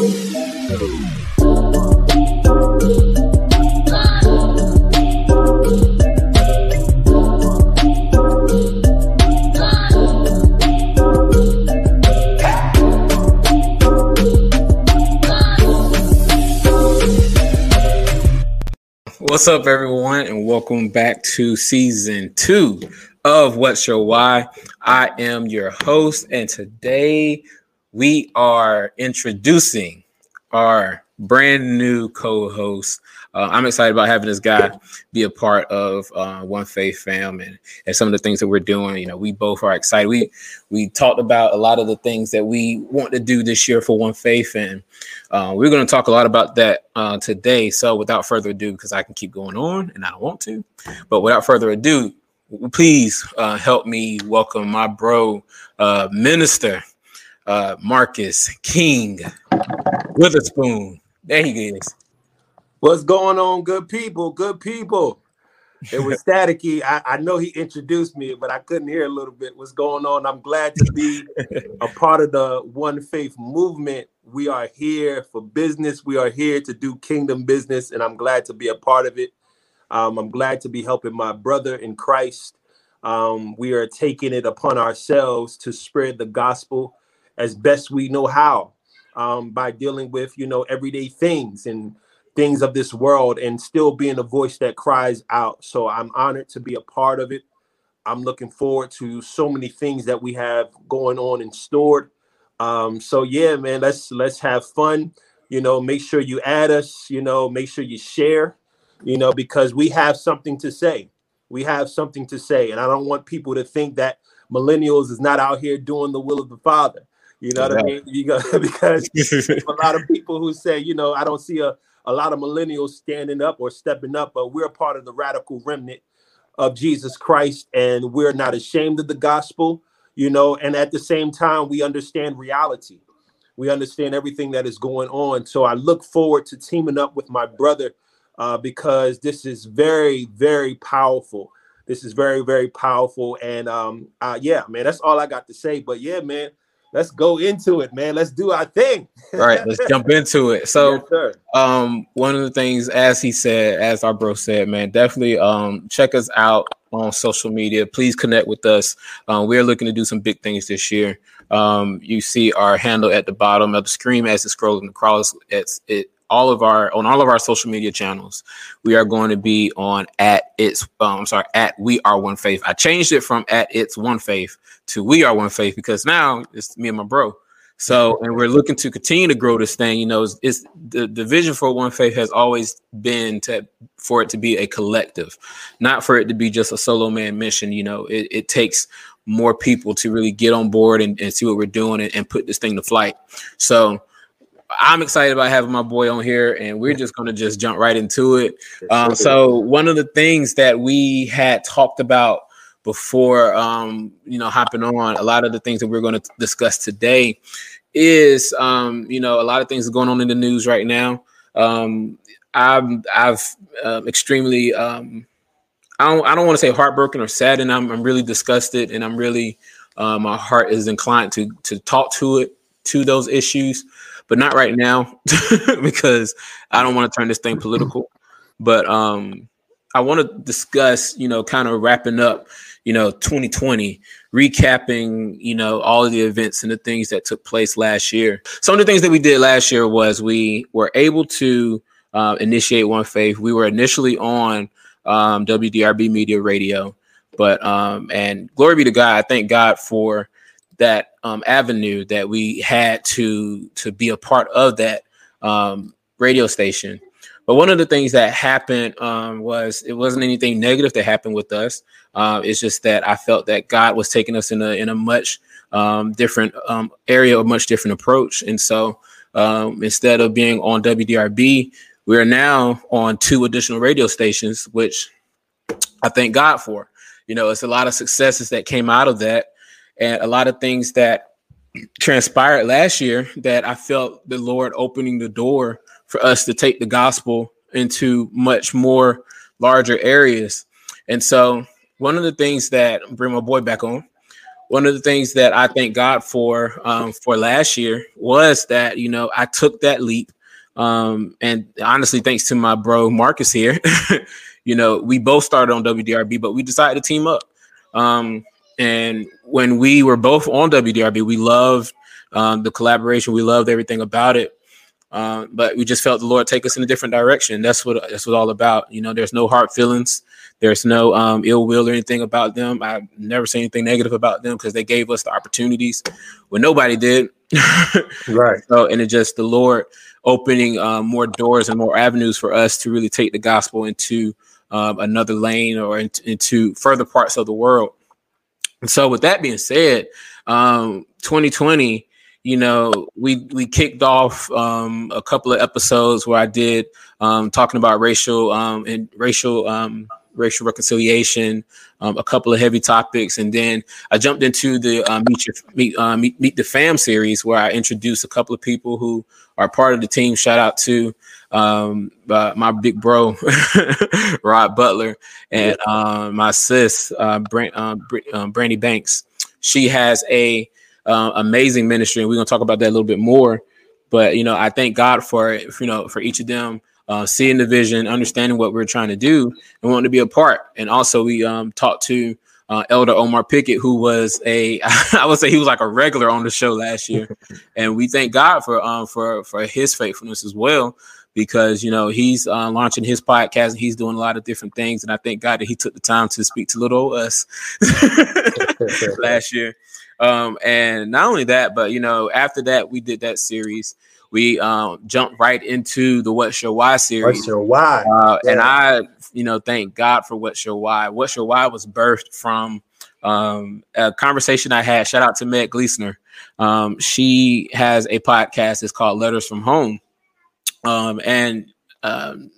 What's up, everyone, and welcome back to season two of What's Your Why. I am your host, and today we are introducing our brand new co-host. Uh, I'm excited about having this guy be a part of uh, One Faith Fam and, and some of the things that we're doing. You know, we both are excited. We we talked about a lot of the things that we want to do this year for One Faith, and uh, we're going to talk a lot about that uh, today. So, without further ado, because I can keep going on and I don't want to, but without further ado, please uh, help me welcome my bro, uh, Marcus King Witherspoon. There he is. What's going on, good people? Good people. It was staticky. I, I, know he introduced me, but I couldn't hear a little bit what's going on. I'm glad to be a part of the One Faith movement. We are here for business. We are here to do kingdom business, and I'm glad to be a part of it. Um, I'm glad to be helping my brother in Christ. Um, we are taking it upon ourselves to spread the gospel as best we know how um, by dealing with you know everyday things and things of this world and still being a voice that cries out. So i'm honored to be a part of it. I'm looking forward to so many things that we have going on and stored um, so yeah man let's let's have fun. You know make sure you add us you know make sure you share you know because we have something to say. We have something to say. And i don't want people to think that millennials is not out here doing the will of the father you know what I mean? You go because a lot of people who say, you know, I don't see a, a lot of millennials standing up or stepping up, but we're part of the radical remnant of Jesus Christ, and we're not ashamed of the gospel, you know, and at the same time, we understand reality. We understand everything that is going on. So I look forward to teaming up with my brother uh, because this is very, very powerful. This is very, very powerful. And um, uh, yeah, man, that's all I got to say. But yeah, man, let's go into it, man. Let's do our thing. All right, let's jump into it. So, yes, um, one of the things, as he said, as our bro said, man, definitely um check us out on social media. Please connect with us. Um, we're looking to do some big things this year. Um, you see our handle at the bottom of the screen as it's scrolling across. It's it all of our on all of our social media channels. We are going to be on at it's um, I'm sorry at we are one faith. I changed it from at it's one faith to we are one faith because now it's me and my bro. So and we're looking to continue to grow this thing. You know, it's, it's the, the vision for one faith has always been to for it to be a collective, not for it to be just a solo man mission. You know, it, it takes more people to really get on board and, and see what we're doing and, and put this thing to flight. So I'm excited about having my boy on here, and we're just going to just jump right into it. Um, so, one of the things that we had talked about before, um, you know, hopping on, a lot of the things that we're going to discuss today is, um, you know, a lot of things going on in the news right now. Um, I'm, I've uh, extremely, um, I don't, I don't want to say heartbroken or sad, and I'm, I'm really disgusted, and I'm really, uh, my heart is inclined to to talk to it to those issues but not right now because I don't want to turn this thing political. But um, I want to discuss, you know, kind of wrapping up, you know, 2020, recapping, you know, all of the events and the things that took place last year. Some of the things that we did last year was we were able to uh, initiate One Faith. We were initially on um, WDRB Media Radio, but um, and glory be to God. I thank God for that um, avenue that we had to to be a part of that um, radio station. But one of the things that happened um, was it wasn't anything negative that happened with us. Uh, it's just that I felt that God was taking us in a in a much um, different um, area, a much different approach, and so Um, instead of being on WDRB, we are now on two additional radio stations, which I thank God for. You know, it's a lot of successes that came out of that, and a lot of things that transpired last year that I felt the Lord opening the door for us to take the gospel into much more larger areas. And so, one of the things that bring my boy back on, one of the things that I thank God for um, for last year was that you know I took that leap, um, and honestly, thanks to my bro Marcus here, you know we both started on WDRB, but we decided to team up. Um, and when we were both on WDRB, we loved um, the collaboration. We loved everything about it. Uh, but we just felt the Lord take us in a different direction. That's what that's what all about. You know, there's no hard feelings. There's no um, ill will or anything about them. I've never seen anything negative about them because they gave us the opportunities when nobody did. right. So, and it just the Lord opening um, more doors and more avenues for us to really take the gospel into um, another lane or into, into further parts of the world. And so, with that being said, um, 2020 you know, we we kicked off um, a couple of episodes where I did um, talking about racial um, and racial um, racial reconciliation, um, a couple of heavy topics, and then I jumped into the uh, meet, your, meet, uh, meet meet the fam series where I introduced a couple of people who are part of the team. Shout out to um, uh, my big bro Rod Butler and uh, my sis uh, Brand, uh, um, Brandy Banks. She has a uh, amazing ministry, and we're gonna talk about that a little bit more. But you know, I thank God for you know for each of them uh, seeing the vision, understanding what we're trying to do, and wanting to be a part. And also, we um, talked to uh, Elder Omar Pickett, who was a I would say he was like a regular on the show last year, and we thank God for um, for for his faithfulness as well. Because you know he's uh, launching his podcast and he's doing a lot of different things, and I thank God that he took the time to speak to little us last year. Um, and not only that, but you know, after that, we did that series. We um, jumped right into the What's Your Why series. What's Your Why? Uh, yeah. And I, you know, thank God for What's Your Why. What's Your Why was birthed from um, a conversation I had. Shout out to Meg Gleesner. Um, she has a podcast. It's called Letters from Home. Um, and um,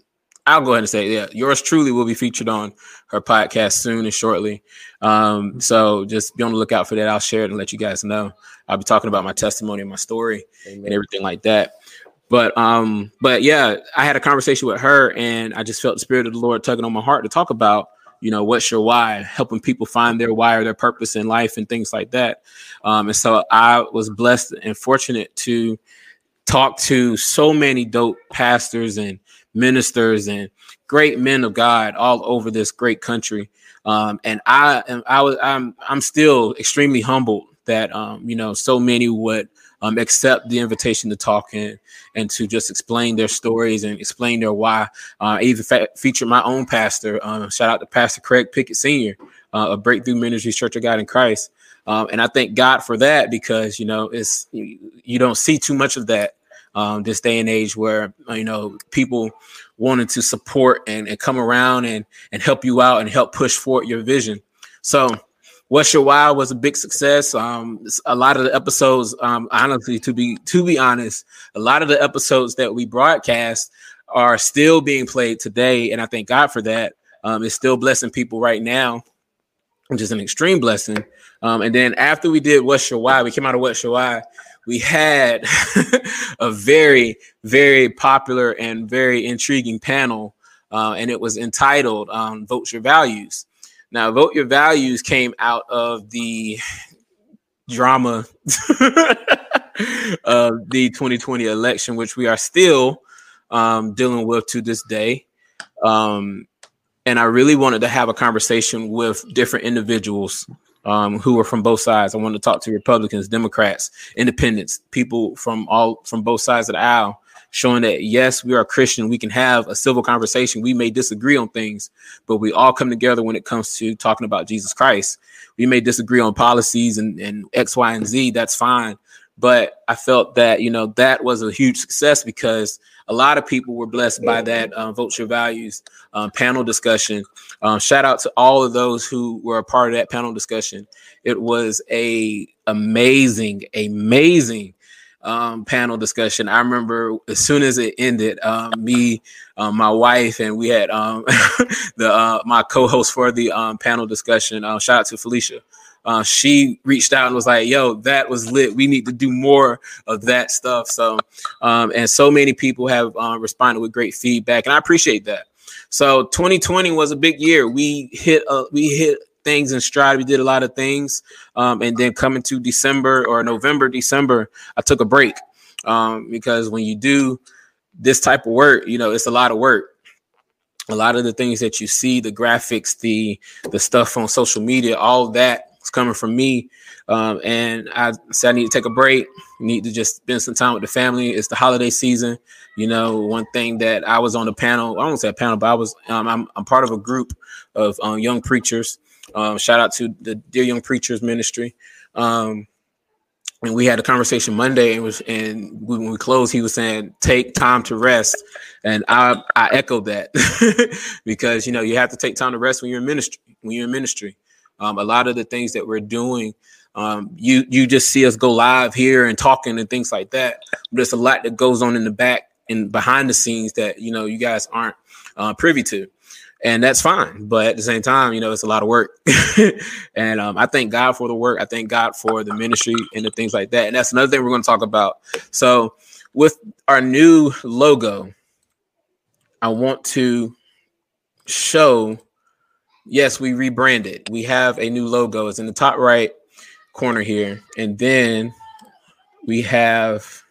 I'll go ahead and say, yeah, yours truly will be featured on her podcast soon and shortly. Um, so just be on the lookout for that. I'll share it and let you guys know. I'll be talking about my testimony and my story Amen. and everything like that. But um, but yeah, I had a conversation with her and I just felt the spirit of the Lord tugging on my heart to talk about, you know, what's your why, helping people find their why or their purpose in life and things like that. Um, and so I was blessed and fortunate to talk to so many dope pastors and ministers and great men of God all over this great country. Um, and I am I was I'm I'm still extremely humbled that um, you know so many would um, accept the invitation to talk and and to just explain their stories and explain their why. Uh, I even fa- featured my own pastor. Um, shout out to Pastor Craig Pickett Senior uh, of Breakthrough Ministries Church of God in Christ. Um, and I thank God for that because you know it's you, don't see too much of that um, this day and age where uh, you know people wanted to support and, and come around and and help you out and help push forward your vision. So What's Your Why was a big success. Um, a lot of the episodes, um, honestly, to be to be honest, a lot of the episodes that we broadcast are still being played today, and I thank God for that. Um, it's still blessing people right now, which is an extreme blessing. Um, and then after we did What's Your Why, we came out of What's Your Why we had a very, very popular and very intriguing panel, uh, and it was entitled um, Vote Your Values. Now, Vote Your Values came out of the drama of the 2020 election, which we are still um, dealing with to this day. Um, and I really wanted to have a conversation with different individuals um, who are from both sides. I want to talk to Republicans, Democrats, Independents, people from all from both sides of the aisle, showing that yes, we are Christian. We can have a civil conversation. We may disagree on things, but we all come together when it comes to talking about Jesus Christ. We may disagree on policies and, and X, Y, and Z. That's fine. But I felt that you know that was a huge success because a lot of people were blessed by that uh, vote your values um, panel discussion. Um, shout out to all of those who were a part of that panel discussion. It was a amazing, amazing um, panel discussion. I remember as soon as it ended, um, me, um, my wife, and we had um, the uh, my co-host for the um, panel discussion. Uh, shout out to Felicia. Uh, she reached out and was like, "Yo, that was lit. We need to do more of that stuff." So, um, and so many people have uh, responded with great feedback, and I appreciate that. So, 2020 was a big year. We hit a, we hit things in stride. We did a lot of things. Um, and then coming to December or November, December, I took a break um, because when you do this type of work, you know, it's a lot of work. A lot of the things that you see, the graphics, the the stuff on social media, all that is coming from me. Um, and I said I need to take a break. Need to just spend some time with the family. It's the holiday season. You know, one thing that I was on the panel. I don't say panel, but I was. Um, I'm, I'm part of a group of um, young preachers um, shout out to the Dear Young Preachers Ministry. Um, and we had a conversation Monday, and was and when we closed, he was saying, "Take time to rest," and I I echoed that because you know you have to take time to rest when you're in ministry. When you're in ministry, um, a lot of the things that we're doing, um, you you just see us go live here and talking and things like that. But there's a lot that goes on in the back and behind the scenes that you know you guys aren't uh, privy to and that's fine. But at the same time, you know, it's a lot of work. and um, I thank God for the work. I thank God for the ministry and the things like that. And that's another thing we're going to talk about. So, with our new logo, I want to show yes, we rebranded. We have a new logo. It's in the top right corner here. And then we have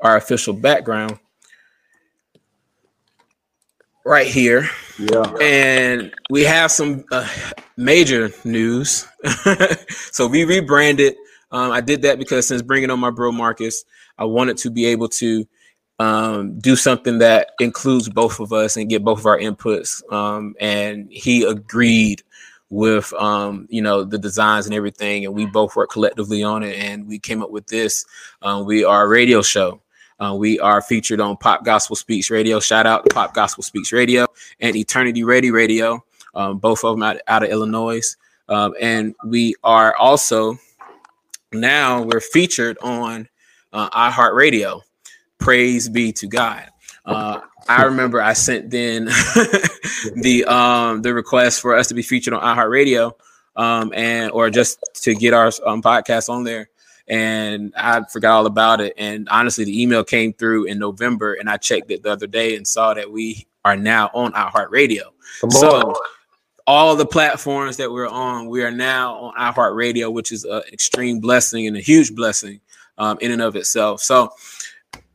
our official background right here. Yeah. And we have some uh, major news. so we rebranded. Um, I did that because since bringing on my bro Marcus, I wanted to be able to um, do something that includes both of us and get both of our inputs. Um, and he agreed with um, you know the designs and everything, and we both worked collectively on it, and we came up with this. Uh, we are a radio show. Uh, we are featured on Pop Gospel Speaks Radio. Shout out to Pop Gospel Speaks Radio and Eternity Ready Radio, um, both of them out, out of Illinois. Um, and we are also now we're featured on uh, iHeartRadio. Praise be to God. Uh, I remember I sent then the um, the request for us to be featured on iHeartRadio um, and or just to get our um, podcast on there and I forgot all about it. And honestly, the email came through in November, and I checked it the other day and saw that we are now on iHeartRadio. So all the platforms that we're on, we are now on iHeartRadio, which is an extreme blessing and a huge blessing um, in and of itself. So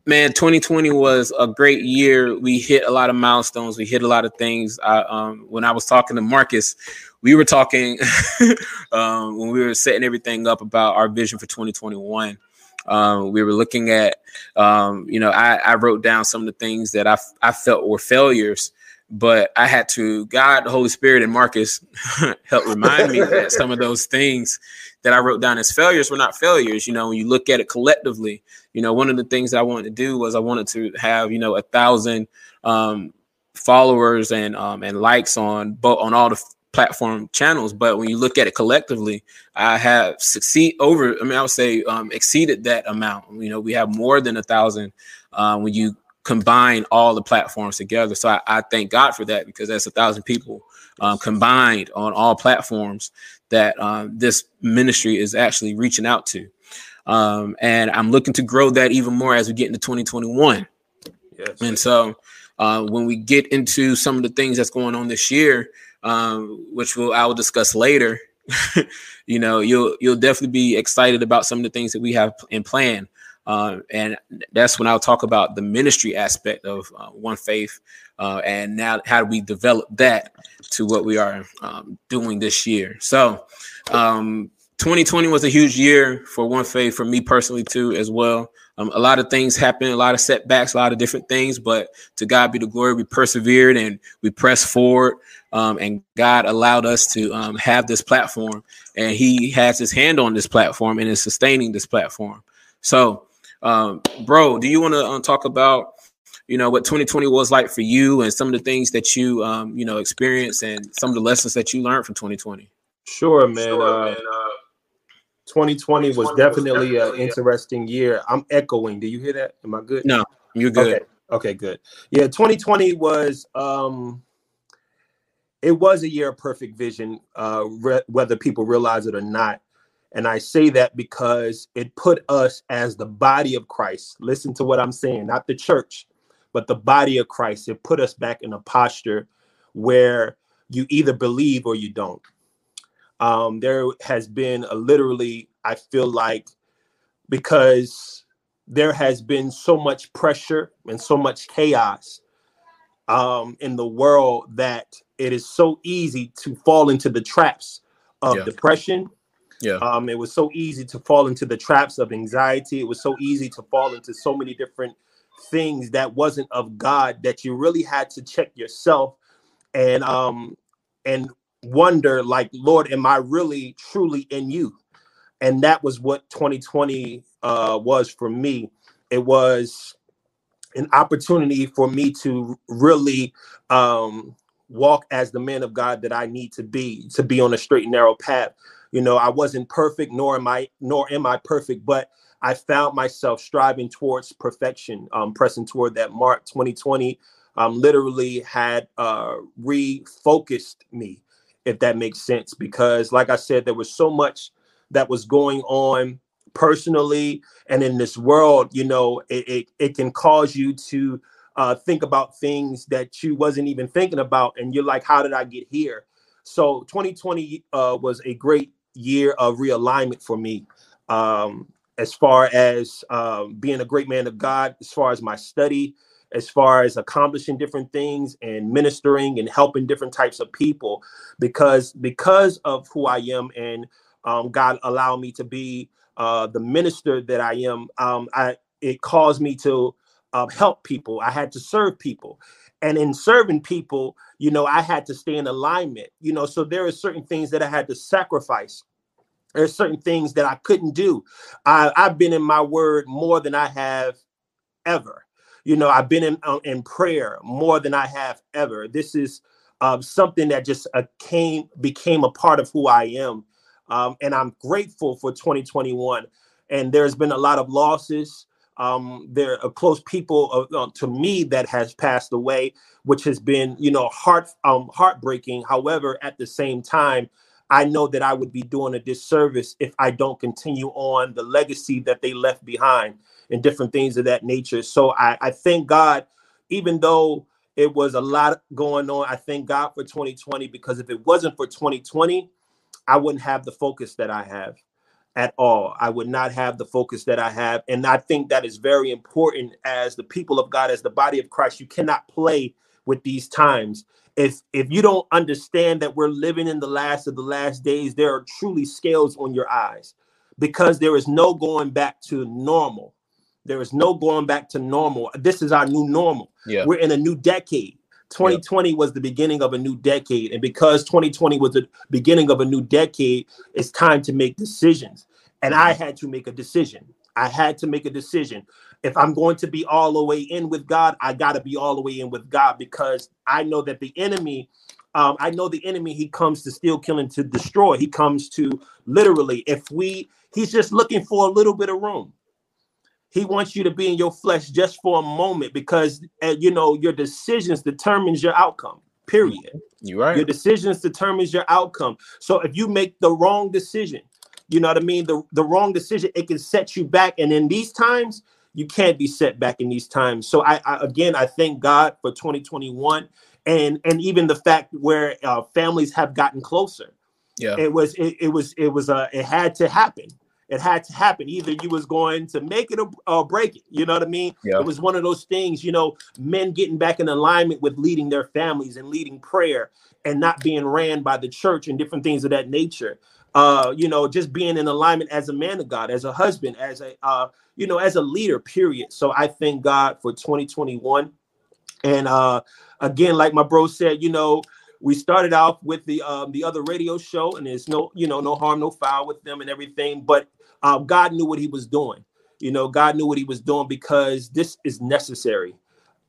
man 2020 was a great year. We hit a lot of milestones. We hit a lot of things. I, um, when i was talking to marcus we were talking um, when we were setting everything up about our vision for 2021 um, we were looking at um, you know I, I, wrote down some of the things that I, I felt were failures but i had to god the holy spirit and marcus help remind me that some of those things that I wrote down as failures were not failures. You know, when you look at it collectively, you know, one of the things that I wanted to do was I wanted to have, you know, a thousand um, followers and um, and likes on both on all the platform channels. But when you look at it collectively, I have succeed over. I mean, I would say um, exceeded that amount. You know, we have more than a thousand uh, when you combine all the platforms together. So I, I, thank God for that because that's a thousand people um, combined on all platforms that um, this ministry is actually reaching out to. Um, and I'm looking to grow that even more as we get into 2021. Yes. And so uh, when we get into some of the things that's going on this year, um, which we'll, I will discuss later, you know, you'll you'll definitely be excited about some of the things that we have in plan. Uh, and that's when I'll talk about the ministry aspect of uh, One Faith, uh, and now how do we develop that to what we are um, doing this year. So, um, 2020 was a huge year for One Faith for me personally too, as well. Um, a lot of things happened, a lot of setbacks, a lot of different things, but to God be the glory. We persevered and we pressed forward, um, and God allowed us to um, have this platform, and He has His hand on this platform and is sustaining this platform. So, um, bro, do you want to uh, talk about you know what 2020 was like for you and some of the things that you um, you know experienced and some of the lessons that you learned from 2020? Sure, man. Sure, uh, man. Uh, 2020 was definitely an interesting year. I'm echoing. Do you hear that? Am I good? No, you're good. Okay, okay good. Yeah, 2020 was um it was a year of perfect vision, uh, re- whether people realize it or not. And I say that because it put us as the body of Christ. Listen to what I'm saying, not the church, but the body of Christ. It put us back in a posture where you either believe or you don't. Um, there has been a literally, I feel like, because there has been so much pressure and so much chaos um, in the world that it is so easy to fall into the traps of yeah. depression. Yeah. Um, it was so easy to fall into the traps of anxiety. It was so easy to fall into so many different things that wasn't of God that you really had to check yourself and um and wonder like lord am i really truly in you? And that was what 2020 uh was for me. It was an opportunity for me to really um walk as the man of god that i need to be to be on a straight and narrow path. You know i wasn't perfect nor am i nor am i perfect but i found myself striving towards perfection um pressing toward that mark. 2020 um literally had uh refocused me if that makes sense. Because, like I said, there was so much that was going on personally and in this world. You know, it it, it can cause you to uh, think about things that you wasn't even thinking about, and you're like, "How did I get here?" So, 2020 uh, was a great year of realignment for me. Um, as far as um, being a great man of God, as far as my study, as far as accomplishing different things and ministering and helping different types of people because because of who I am and um, God allowed me to be uh, the minister that I am. Um, I it caused me to uh, help people. I had to serve people, and in serving people, you know, I had to stay in alignment. You know, so there are certain things that I had to sacrifice. There's certain things that I couldn't do. I, I've been in my word more than I have ever you know, I've been in uh, in prayer more than I have ever. This is uh, something that just uh, came became a part of who I am, um, and I'm grateful for 2021. And there's been a lot of losses. Um, there are close people uh, to me that has passed away, which has been, you know, heart um, heartbreaking. However, at the same time, I know that I would be doing a disservice if I don't continue on the legacy that they left behind and different things of that nature. So I, I thank God, even though it was a lot going on, I thank God for 2020 because if it wasn't for 2020, I wouldn't have the focus that I have at all. I would not have the focus that I have. And I think that is very important as the people of God, as the body of Christ. You cannot play with these times. If if you don't understand that we're living in the last of the last days, there are truly scales on your eyes because there is no going back to normal. There is no going back to normal. This is our new normal. Yeah. We're in a new decade. 2020 yeah. was the beginning of a new decade. And because 2020 was the beginning of a new decade, it's time to make decisions. And I mm-hmm. had to make a decision. I had to make a decision. If I'm going to be all the way in with God, I got to be all the way in with God because I know that the enemy, um, I know the enemy, he comes to steal, kill, and to destroy. He comes to literally, if we, he's just looking for a little bit of room. He wants you to be in your flesh just for a moment because uh, you know your decisions determines your outcome. Period. You right. Your decisions determines your outcome. So if you make the wrong decision, you know what I mean. The the wrong decision it can set you back, and in these times you can't be set back in these times. So I, I again I thank God for 2021 and and even the fact where uh, families have gotten closer. Yeah, it was it, it was it was uh it had to happen it had to happen. Either you was going to make it or, or break it. You know what I mean? Yeah. It was one of those things, you know, men getting back in alignment with leading their families and leading prayer and not being ran by the church and different things of that nature. Uh, you know, just being in alignment as a man of God, as a husband, as a uh, you know, as a leader, period. So I thank God for 2021. And uh again, like my bro said, you know, we started off with the um, the other radio show, and there's no you know no harm, no foul with them and everything. But uh, God knew what He was doing. You know, God knew what He was doing because this is necessary.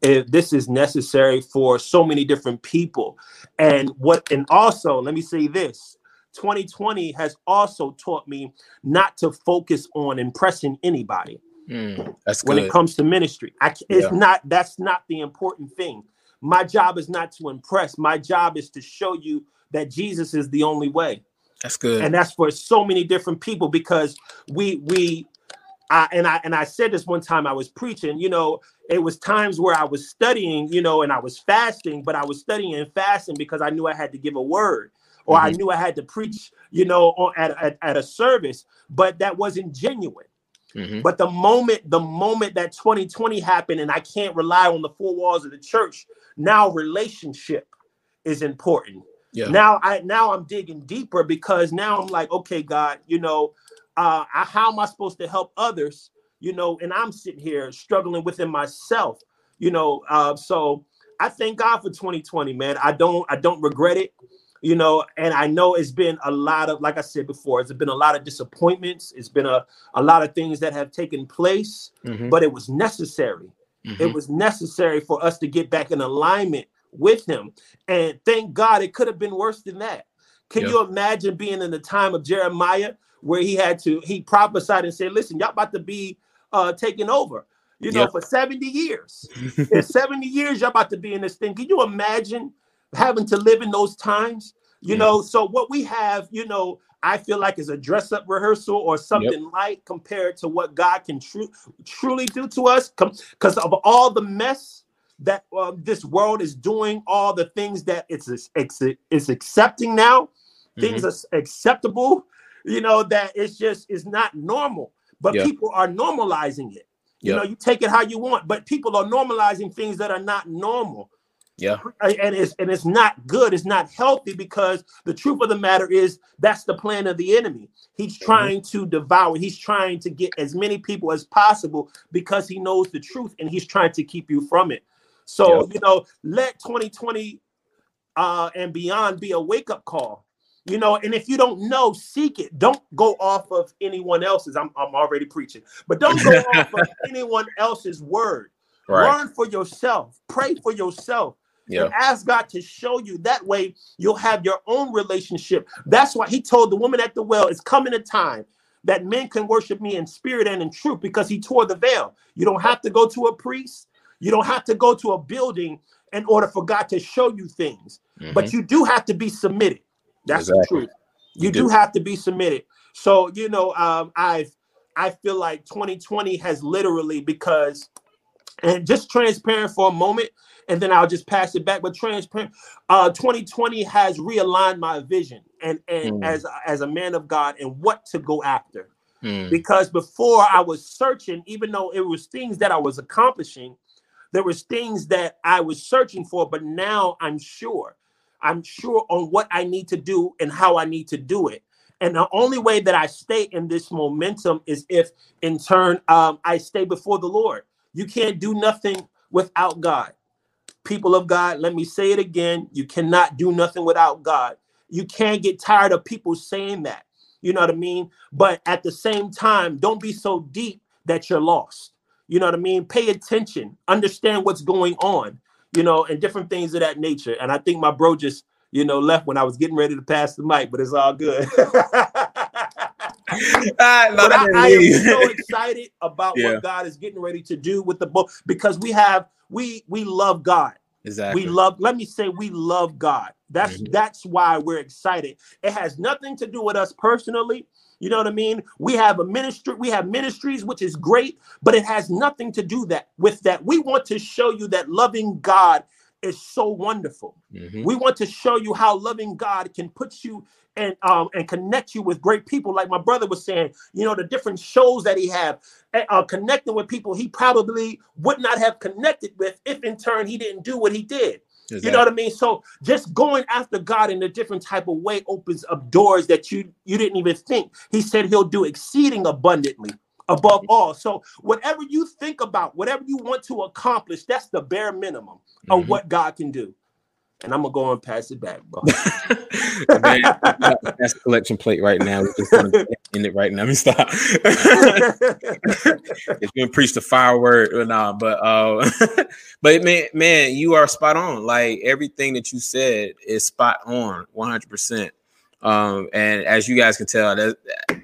If this is necessary for so many different people, and what and also let me say this: 2020 has also taught me not to focus on impressing anybody. Mm, when it comes to ministry. I, it's yeah. not that's not the important thing. My job is not to impress. My job is to show you that Jesus is the only way. That's good. And that's for so many different people because we we I, and I and I said this one time I was preaching, you know, it was times where I was studying, you know, and I was fasting, but I was studying and fasting because I knew I had to give a word or mm-hmm. I knew I had to preach, you know, on, at, at, at a service, but that wasn't genuine. Mm-hmm. But the moment, the moment that 2020 happened, and I can't rely on the four walls of the church, now relationship is important. Yeah. Now I now I'm digging deeper because now I'm like, okay, God, you know, uh, I, how am I supposed to help others? You know, and I'm sitting here struggling within myself. You know, uh, so I thank God for 2020, man. I don't I don't regret it you know, and I know it's been a lot of, like I said before, it's been a lot of disappointments. It's been a, a lot of things that have taken place, mm-hmm. but it was necessary. Mm-hmm. It was necessary for us to get back in alignment with him. And thank God it could have been worse than that. Can yep. you imagine being in the time of Jeremiah where he had to, he prophesied and said, listen, y'all about to be uh taken over, you know, yep. for 70 years. in 70 years, y'all about to be in this thing. Can you imagine having to live in those times? You know, so what we have, you know, I feel like is a dress up rehearsal or something yep. light compared to what God can tru- truly do to us because of all the mess that uh, this world is doing, all the things that it's it's, it's accepting now, mm-hmm. things are acceptable, you know, that it's just it's not normal, but yep. people are normalizing it. You yep. know, you take it how you want, but people are normalizing things that are not normal. Yeah. And it's and it's not good. It's not healthy because the truth of the matter is that's the plan of the enemy. He's mm-hmm. trying mm-hmm. to devour. He's trying to get as many people as possible because he knows the truth and he's trying to keep you from it. So, yep. you know, let 2020 uh and beyond be a wake-up call. You know, and if you don't know, seek it. Don't go off of anyone else's. I'm, I'm already preaching, but don't go off of anyone else's word. Right. Learn for yourself. Pray for yourself yeah. and ask God to show you. That way, you'll have your own relationship. That's why He told the woman at the well, "It's coming a time that men can worship me in spirit and in truth," because He tore the veil. You don't have to go to a priest. You don't have to go to a building in order for God to show you things. Mm-hmm. But you do have to be submitted. That's exactly. the truth. You, you do. do. have to be submitted. So you know, um, I've I feel like 2020 has literally because and just transparent for a moment and then I'll just pass it back. But transparent, uh, 2020 has realigned my vision and and mm. as as a man of God and what to go after. Mm. Because before I was searching, even though it was things that I was accomplishing, there was things that I was searching for. But now I'm sure, I'm sure on what I need to do and how I need to do it. And the only way that I stay in this momentum is if, in turn, um, I stay before the Lord. You can't do nothing without God people of God, let me say it again. You cannot do nothing without God. You can't get tired of people saying that. You know what I mean? But at the same time, don't be so deep that you're lost. You know what I mean? Pay attention, understand what's going on, you know, and different things of that nature. And I think my bro just, you know, left when I was getting ready to pass the mic, but it's all good. I, but I, I, am so excited about yeah. what God is getting ready to do with the book because we have we we love God. Exactly. We love, let me say we love God. That's mm-hmm. that's why we're excited. It has nothing to do with us personally. You know what I mean? We have a ministry, we have ministries, which is great, but it has nothing to do that with that. We want to show you that loving God is so wonderful. Mm-hmm. We want to show you how loving God can put you and um and connect you with great people like my brother was saying you know the different shows that he have eh, uh, connecting with people he probably would not have connected with if in turn he didn't do what he did exactly. you know what i mean so just going after god in a different type of way opens up doors that you you didn't even think he said he'll do exceeding abundantly above all so whatever you think about whatever you want to accomplish that's the bare minimum of mm-hmm. what god can do and I'm gonna go and pass it back, bro. Man, that's the collection plate right now. We're just in it right now. Let me stop. it's gonna preach the fire word or not, but uh, but man, man, you are spot on. Like everything that you said is spot on, 100. percent Um, and as you guys can tell, that,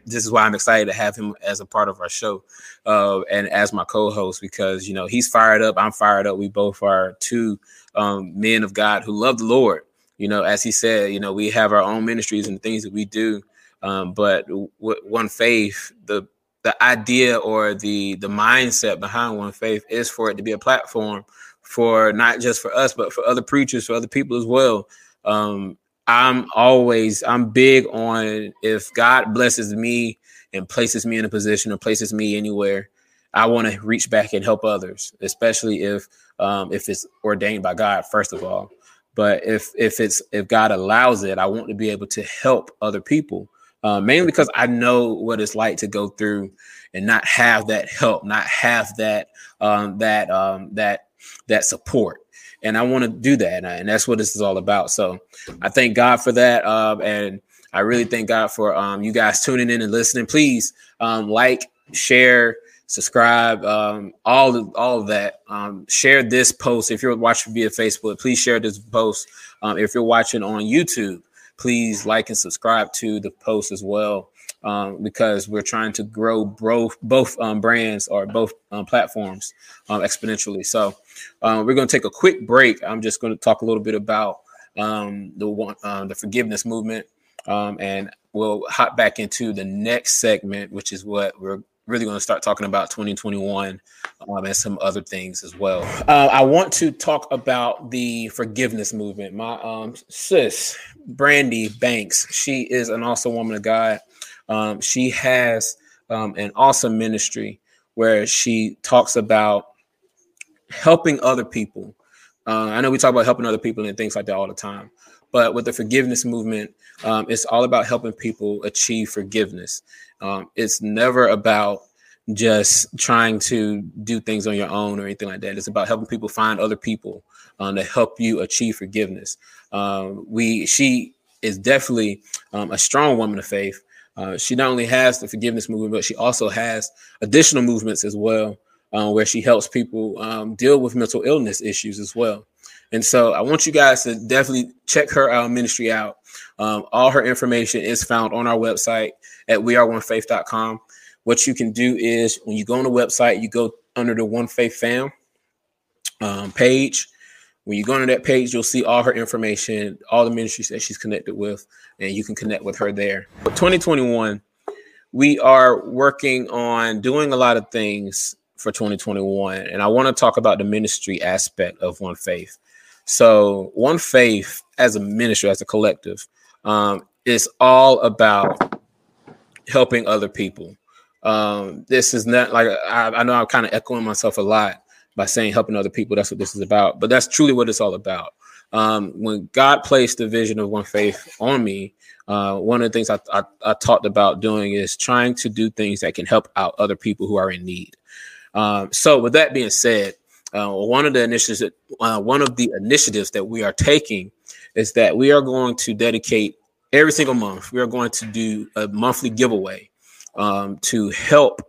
this is why I'm excited to have him as a part of our show uh, and as my co-host because you know he's fired up, I'm fired up. We both are two um, men of God who love the Lord. You know, as he said, you know, we have our own ministries and things that we do, um, but w- one faith, the the idea or the the mindset behind one faith is for it to be a platform for not just for us but for other preachers for other people as well um, i'm always i'm big on if god blesses me and places me in a position or places me anywhere i want to reach back and help others especially if um, if it's ordained by god first of all but if if it's if god allows it i want to be able to help other people uh, mainly because I know what it's like to go through and not have that help, not have that um, that um, that that support. And I want to do that, and that's what this is all about. So I thank God for that, um, and I really thank God for um, you guys tuning in and listening. Please um, like, share, subscribe, um, all all of that. Um, share this post if you're watching via Facebook. Please share this post. Um, if you're watching on YouTube, please like and subscribe to the post as well um, because we're trying to grow both both um, brands or both um, platforms exponentially. So uh, we're going to take a quick break. I'm just going to talk a little bit about um, the one uh, the forgiveness movement, and we'll hop back into the next segment, which is what we're really going to start talking about 2021 um, and some other things as well. Uh, I want to talk about the forgiveness movement. My um, sis, Brandy Banks, she is an awesome woman of God. Um, she has um, an awesome ministry where she talks about helping other people. Uh, I know we talk about helping other people and things like that all the time, but with the forgiveness movement, um, it's all about helping people achieve forgiveness. Um, it's never about just trying to do things on your own or anything like that. It's about helping people find other people um, to help you achieve forgiveness. Um, we she is definitely um, a strong woman of faith. Uh, she not only has the forgiveness movement, but she also has additional movements as well, uh, where she helps people um, deal with mental illness issues as well. And so I want you guys to definitely check her uh, ministry out. Um, all her information is found on our website at weareonefaith.com. What you can do is when you go on the website, you go under the One Faith Fam um, page. When you go on that page, you'll see all her information, all the ministries that she's connected with, and you can connect with her there. For 2021, we are working on doing a lot of things for 2021. And I want to talk about the ministry aspect of One Faith. So, One Faith as a ministry, as a collective, um, is all about helping other people. Um, this is not like I, I know I'm kind of echoing myself a lot by saying helping other people. That's what this is about. But that's truly what it's all about. Um, when God placed the vision of One Faith on me, uh, one of the things I, I, I, talked about doing is trying to do things that can help out other people who are in need. Um, so, with that being said, uh, one of the initiatives, uh, one of the initiatives that we are taking is that we are going to dedicate every single month. We are going to do a monthly giveaway um, to help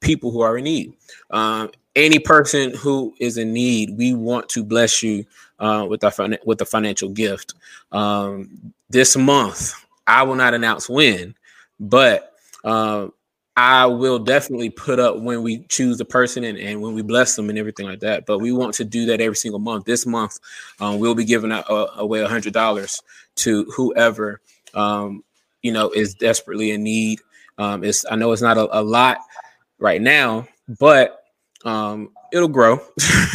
people who are in need. Um, any person who is in need, we want to bless you uh, with our with a financial gift. Um, this month, I will not announce when, but uh, I will definitely put up when we choose the person and, and when we bless them and everything like that. But we want to do that every single month. This month, um, we'll be giving out, uh, away a hundred dollars to whoever um, you know is desperately in need. Um, it's I know it's not a, a lot right now, but um, it'll grow.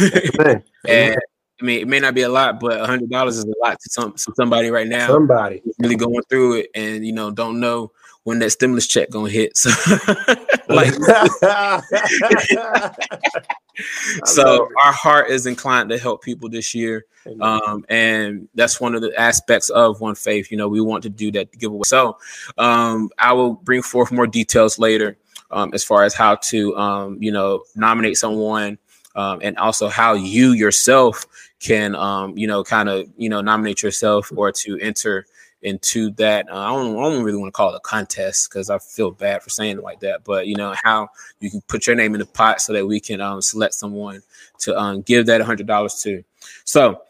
and I mean, it may not be a lot, but a hundred dollars is a lot to some to somebody right now. Somebody really going through it, and you know, don't know when that stimulus check gonna hit. So, like, so our heart is inclined to help people this year, um, and that's one of the aspects of One Faith. You know, we want to do that giveaway. So, um, I will bring forth more details later um, as far as how to, um, you know, nominate someone. Um, and also how you yourself can, um, you know, kind of, you know, nominate yourself or to enter into that. Uh, I, don't, I don't really want to call it a contest because I feel bad for saying it like that. But you know how you can put your name in the pot so that we can um, select someone to um, give that hundred dollars to. So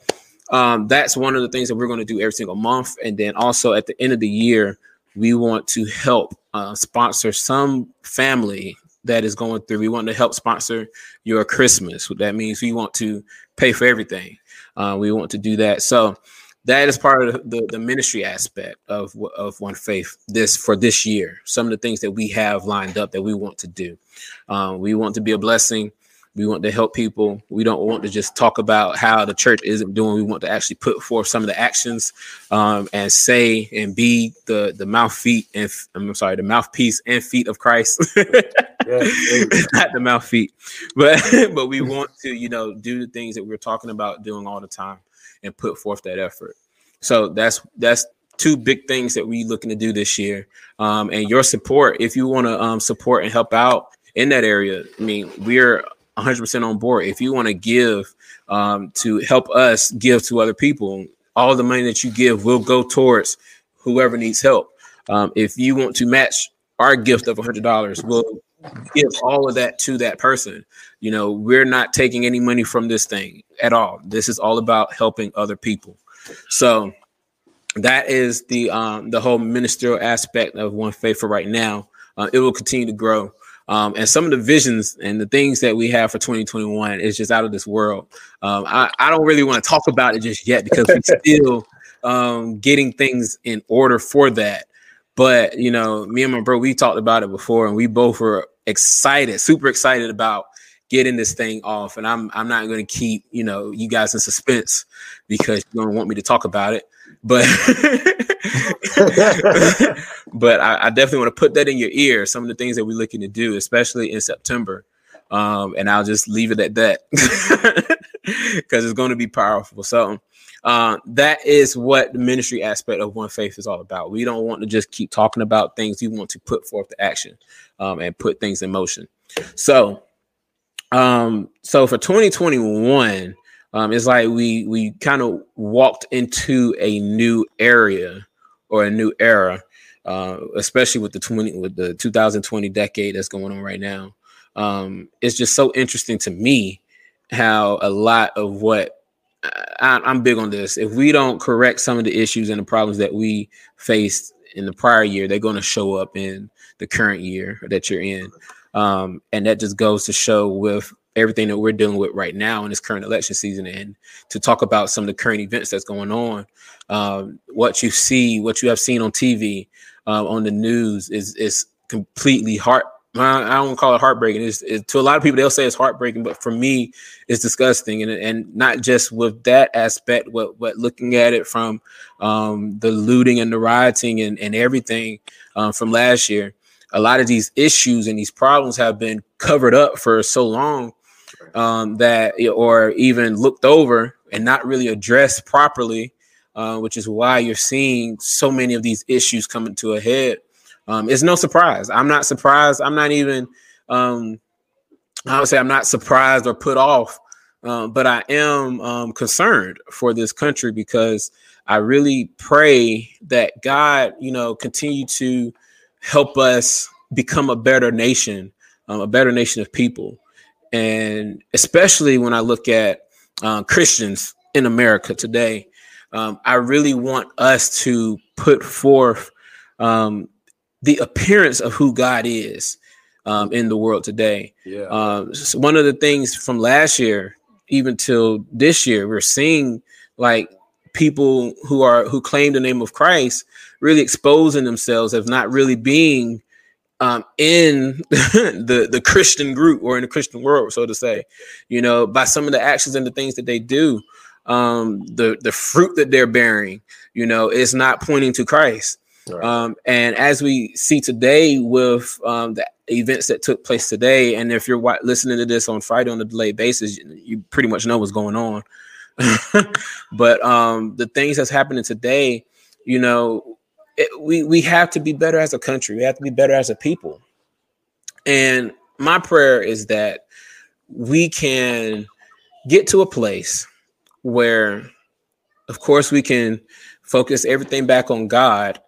um, that's one of the things that we're going to do every single month. And then also at the end of the year, we want to help uh, sponsor some family that is going through. We want to help sponsor your Christmas. That means, we want to pay for everything. Uh, we want to do that. So that is part of the, the ministry aspect of of One Faith. This for this year, some of the things that we have lined up that we want to do. Um, we want to be a blessing. We want to help people. We don't want to just talk about how the church isn't doing. We want to actually put forth some of the actions um, and say and be the the mouth feet and I'm sorry, the mouthpiece and feet of Christ. Not the mouth feet, but but we want to you know do the things that we're talking about doing all the time and put forth that effort. So that's that's two big things that we're looking to do this year. Um, and your support, if you want to um, support and help out in that area, I mean, we're 100% on board. If you want to give um, to help us give to other people, all the money that you give will go towards whoever needs help. Um, if you want to match our gift of $100, we'll give all of that to that person. You know, we're not taking any money from this thing at all. This is all about helping other people. So that is the um, the whole ministerial aspect of One Faith for right now. Uh, it will continue to grow. Um, and some of the visions and the things that we have for 2021 is just out of this world. Um, I, I, don't really want to talk about it just yet because we're still um, getting things in order for that. But you know, me and my bro, we talked about it before, and we both were excited, super excited about getting this thing off. And I'm I'm not going to keep you know you guys in suspense because you don't want me to talk about it. But but I, I, definitely want to put that in your ear. Some of the things that we're looking to do, especially in September. Um, and I'll just leave it at that because it's going to be powerful. So uh, that is what the ministry aspect of One Faith is all about. We don't want to just keep talking about things. We want to put forth the action um, and put things in motion. So, um, so for 2021, um, it's like we we kind of walked into a new area or a new era, uh, especially with the 20 with the 2020 decade that's going on right now. Um, it's just so interesting to me how a lot of what I, I'm big on this. If we don't correct some of the issues and the problems that we faced in the prior year, they're going to show up in the current year that you're in. Um, and that just goes to show with everything that we're dealing with right now in this current election season and to talk about some of the current events that's going on um, what you see what you have seen on tv uh, on the news is is completely heart I don't call it heartbreaking. It's, it, to a lot of people, they'll say it's heartbreaking, but for me, it's disgusting. And and not just with that aspect, but but looking at it from um, the looting and the rioting and and everything um, from last year. A lot of these issues and these problems have been covered up for so long um, that or even looked over and not really addressed properly, uh, which is why you're seeing so many of these issues coming to a head. Um, it's no surprise. I'm not surprised. I'm not even. Um, I would say I'm not surprised or put off, uh, but I am um, concerned for this country because I really pray that God, you know, continue to help us become a better nation, um, a better nation of people and especially when I look at uh, Christians in America today, um, I really want us to put forth um, the appearance of who God is um, in the world today. Yeah. Um, so one of the things from last year, even till this year, we're seeing like people who are who claim the name of Christ really exposing themselves as not really being um, in the the Christian group or in the Christian world, so to say, you know, by some of the actions and the things that they do, um, the the fruit that they're bearing, you know, is not pointing to Christ. Right. Um, and as we see today with um, the events that took place today, and if you're listening to this on Friday on a delayed basis, you pretty much know what's going on. but um, the things that's happening today, you know, it, we we have to be better as a country. We have to be better as a people. And my prayer is that we can get to a place where, of course, we can focus everything back on God,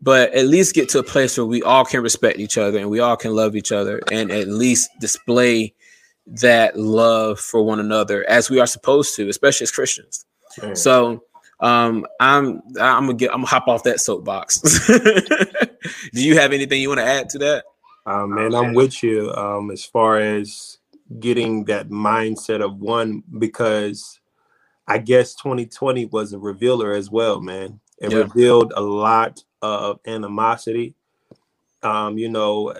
but at least get to a place where we all can respect each other and we all can love each other and at least display that love for one another as we are supposed to, especially as Christians. So um, I'm I'm gonna get I'm gonna hop off that soapbox. Do you have anything you want to add to that? Uh, man, I'm with you um, as far as getting that mindset of one because I guess 2020 was a revealer as well, man. It yeah. revealed a lot of animosity. Um, you know,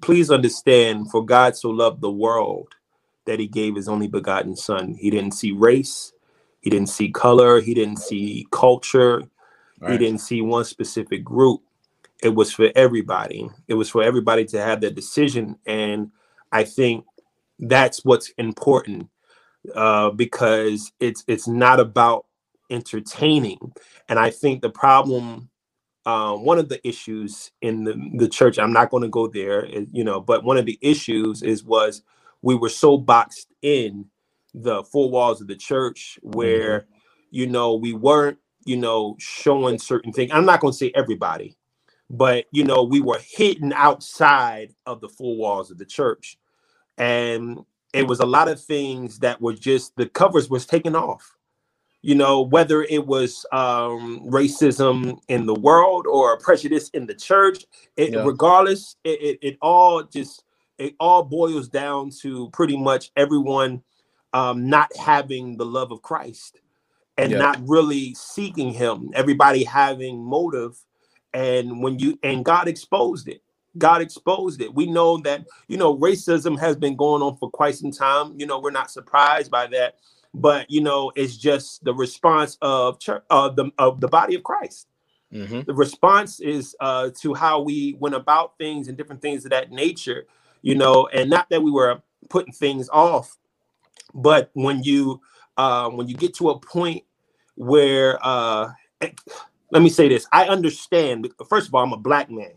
please understand, for God so loved the world that he gave his only begotten son. He didn't see race, he didn't see color, he didn't see culture, right. he didn't see one specific group. It was for everybody. It was for everybody to have that decision. And I think that's what's important uh, because it's it's not about entertaining. And I think the problem, um, one of the issues in the, the church, I'm not going to go there, you know, but one of the issues is was we were so boxed in the four walls of the church where, mm-hmm. you know, we weren't, you know, showing certain things. I'm not going to say everybody, but you know, we were hidden outside of the four walls of the church. And it was a lot of things that were just the covers was taken off you know whether it was um, racism in the world or prejudice in the church it, yeah. regardless it, it, it, all just it all boils down to pretty much everyone um, not having the love of christ and yeah. not really seeking him everybody having motive and when you and god exposed it God exposed it. We know that, you know, racism has been going on for quite some time. You know, we're not surprised by that. But, you know, it's just the response of church, of the of the body of Christ. Mm-hmm. The response is uh, to how we went about things and different things of that nature, you know, and not that we were putting things off, but when you uh, when you get to a point where uh, let me say this, I understand. First of all, I'm a black man.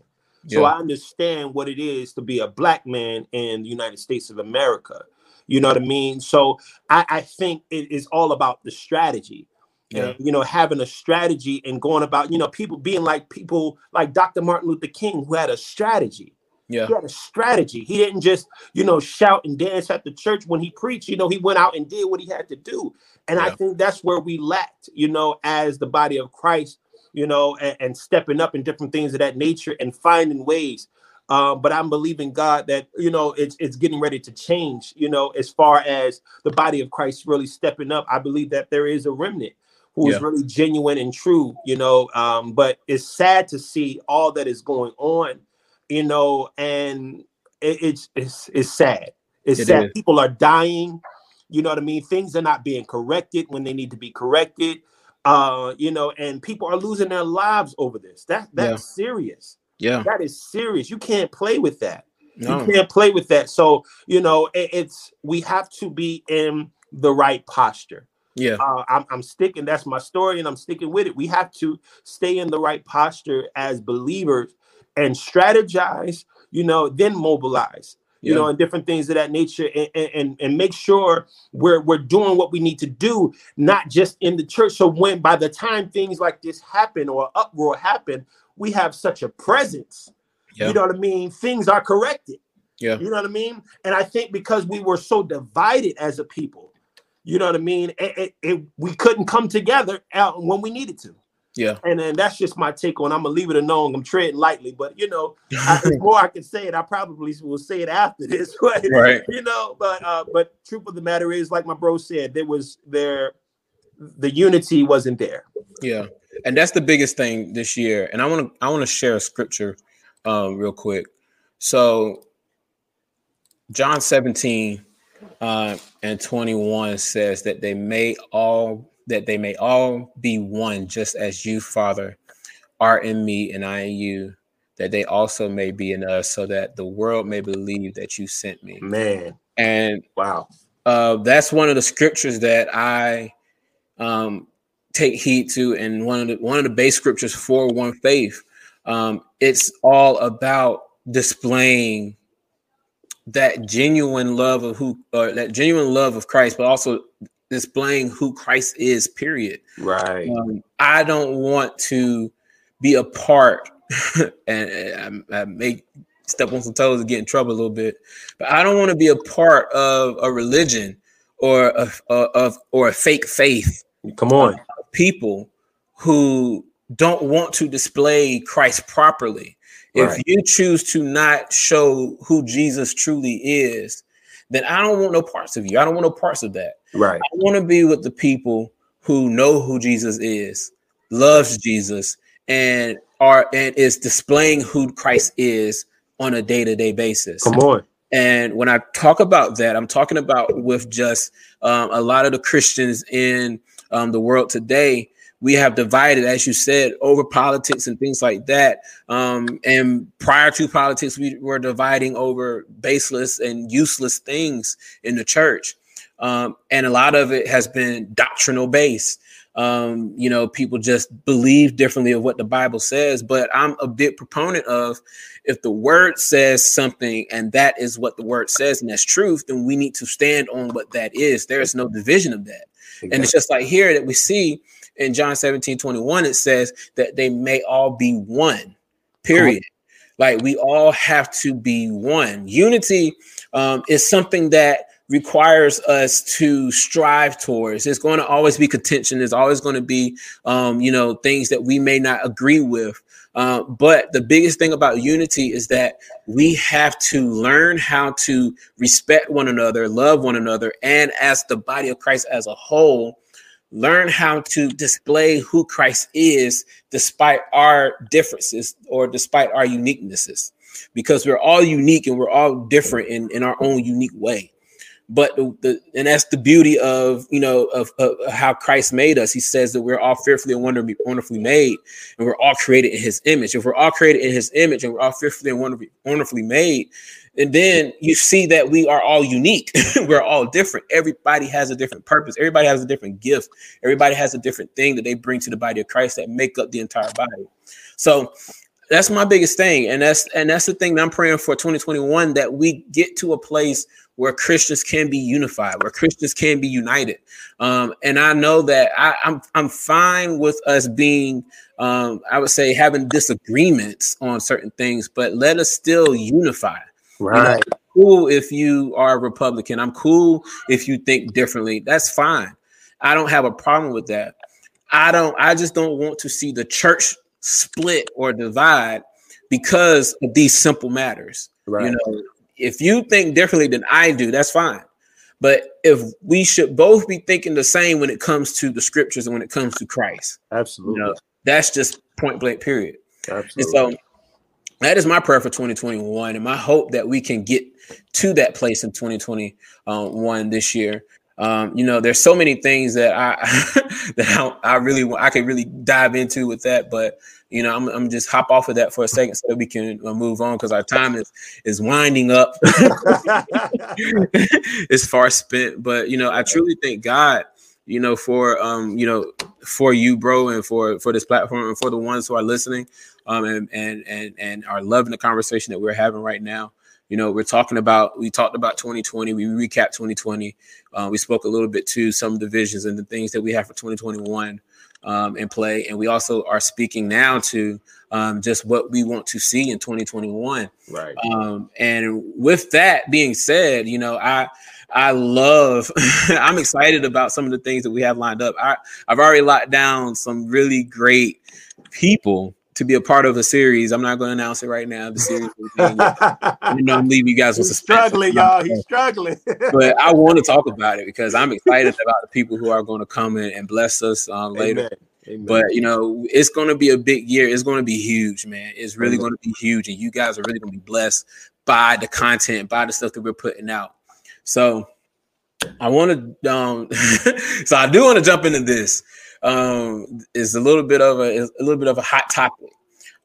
So. I understand what it is to be a black man in the United States of America. You know what I mean? So I, I think it is all about the strategy. Yeah. And, you know, having a strategy and going about, you know, people being like people like Dr. Martin Luther King, who had a strategy. Yeah. He had a strategy. He didn't just, you know, shout and dance at the church when he preached. You know, he went out and did what he had to do. And yeah. I think that's where we lacked, you know, as the body of Christ you know, and, and stepping up in different things of that nature and finding ways. Um, but I'm believing God that you know it's it's getting ready to change. You know, as far as the body of Christ really stepping up, I believe that there is a remnant who is yeah. really genuine and true. You know, um, but it's sad to see all that is going on. You know, and it, it's it's it's sad. It's it sad. Is. People are dying. You know what I mean? Things are not being corrected when they need to be corrected uh, you know, and people are losing their lives over this. That that's yeah. serious. Yeah, that is serious. You can't play with that. No. You can't play with that. So you know, it, it's we have to be in the right posture. Yeah, uh, I'm, I'm sticking. That's my story, and I'm sticking with it. We have to stay in the right posture as believers and strategize. You know, then mobilize you yeah. know, and different things of that nature, and, and and make sure we're we're doing what we need to do, not just in the church. So when by the time things like this happen or uproar happen, we have such a presence. Yeah. You know what I mean? Things are corrected. Yeah. You know what I mean? And I think because we were so divided as a people, you know what I mean? It, it, it, we couldn't come together when we needed to. Yeah. And then that's just my take on. I'm gonna leave it alone. I'm treading lightly, but you know, I, the more I can say it, I probably will say it after this. But, right. You know, but uh, but truth of the matter is, like my bro said, there was there, the unity wasn't there. Yeah, and that's the biggest thing this year. And I want to I want to share a scripture, um, real quick. So, John 17 uh, and 21 says that they may all that they may all be one, just as you, Father, are in me and I in you, that they also may be in us, so that the world may believe that you sent me. Man. And wow. Uh, that's one of the scriptures that I um, take heed to, and one of the one of the base scriptures for one faith. Um, it's all about displaying that genuine love of who, or that genuine love of Christ, but also displaying who Christ is, period. Right. Um, I don't want to be a part, and I, I may step on some toes and get in trouble a little bit, but I don't want to be a part of a religion or a, of or a fake faith Come on. People who don't want to display Christ properly. Right. If you choose to not show who Jesus truly is, then I don't want no parts of you. I don't want no parts of that. Right. I want to be with the people who know who Jesus is, loves Jesus, and are and is displaying who Christ is on a day-to-day basis. Come on. And when I talk about that, I'm talking about with just um, a lot of the Christians in um, the world today. We have divided, as you said, over politics and things like that. Um, and prior to politics, we were dividing over baseless and useless things in the church. Um, and a lot of it has been doctrinal based. Um, you know, people just believe differently of what the Bible says. But I'm a big proponent of if the word says something and that is what the word says and that's truth, then we need to stand on what that is. There is no division of that. Exactly. And it's just like here that we see in John 17 21, it says that they may all be one, period. Cool. Like we all have to be one. Unity um, is something that requires us to strive towards. It's going to always be contention. There's always going to be, um, you know, things that we may not agree with. Uh, but the biggest thing about unity is that we have to learn how to respect one another, love one another, and as the body of Christ as a whole, learn how to display who Christ is despite our differences or despite our uniquenesses, because we're all unique and we're all different in, in our own unique way but the, the, and that's the beauty of you know of, of, how Christ made us. He says that we're all fearfully and wonderfully, made, and we're all created in His image. If we're all created in His image and we're all fearfully and wonderfully, wonderfully made, and then you see that we are all unique. we're all different. Everybody has a different purpose. Everybody has a different gift. Everybody has a different thing that they bring to the body of Christ that make up the entire body. So that's my biggest thing, and that's and that's the thing that I'm praying for 2021 that we get to a place where Christians can be unified, where Christians can be united. Um, and I know that I, am I'm, I'm fine with us being, um, I would say, having disagreements on certain things, but let us still unify. Right. You know, cool if you are a Republican. I'm cool if you think differently. That's fine. I don't have a problem with that. I don't. I just don't want to see the church split or divide because of these simple matters. Right. You know, if you think differently than I do, that's fine. But if we should both be thinking the same when it comes to the scriptures and when it comes to Christ, absolutely, you know, that's just point blank. Period. Absolutely. And so that is my prayer for 2021, and my hope that we can get to that place in 2021 this year. Um, you know, there's so many things that I that I, I really I could really dive into with that, but you know, I'm, I'm just hop off of that for a second so we can uh, move on because our time is is winding up. it's far spent, but you know, I truly thank God, you know, for um, you know, for you, bro, and for for this platform and for the ones who are listening, um, and and and and are loving the conversation that we're having right now. You know, we're talking about we talked about 2020, we recap 2020, uh, we spoke a little bit to some divisions and the things that we have for 2021 um, in play. And we also are speaking now to um, just what we want to see in 2021. Right. Um, and with that being said, you know, I I love I'm excited about some of the things that we have lined up. I, I've already locked down some really great people to be a part of a series. I'm not going to announce it right now. The series, you know, I'm leaving you guys with He's struggling, y'all. He's struggling. but I want to talk about it because I'm excited about the people who are going to come in and bless us um, later. Amen. Amen. But you know, it's going to be a big year. It's going to be huge, man. It's really going to be huge, and you guys are really going to be blessed by the content, by the stuff that we're putting out. So, I want to, um, so I do want to jump into this um, is a little bit of a, a little bit of a hot topic.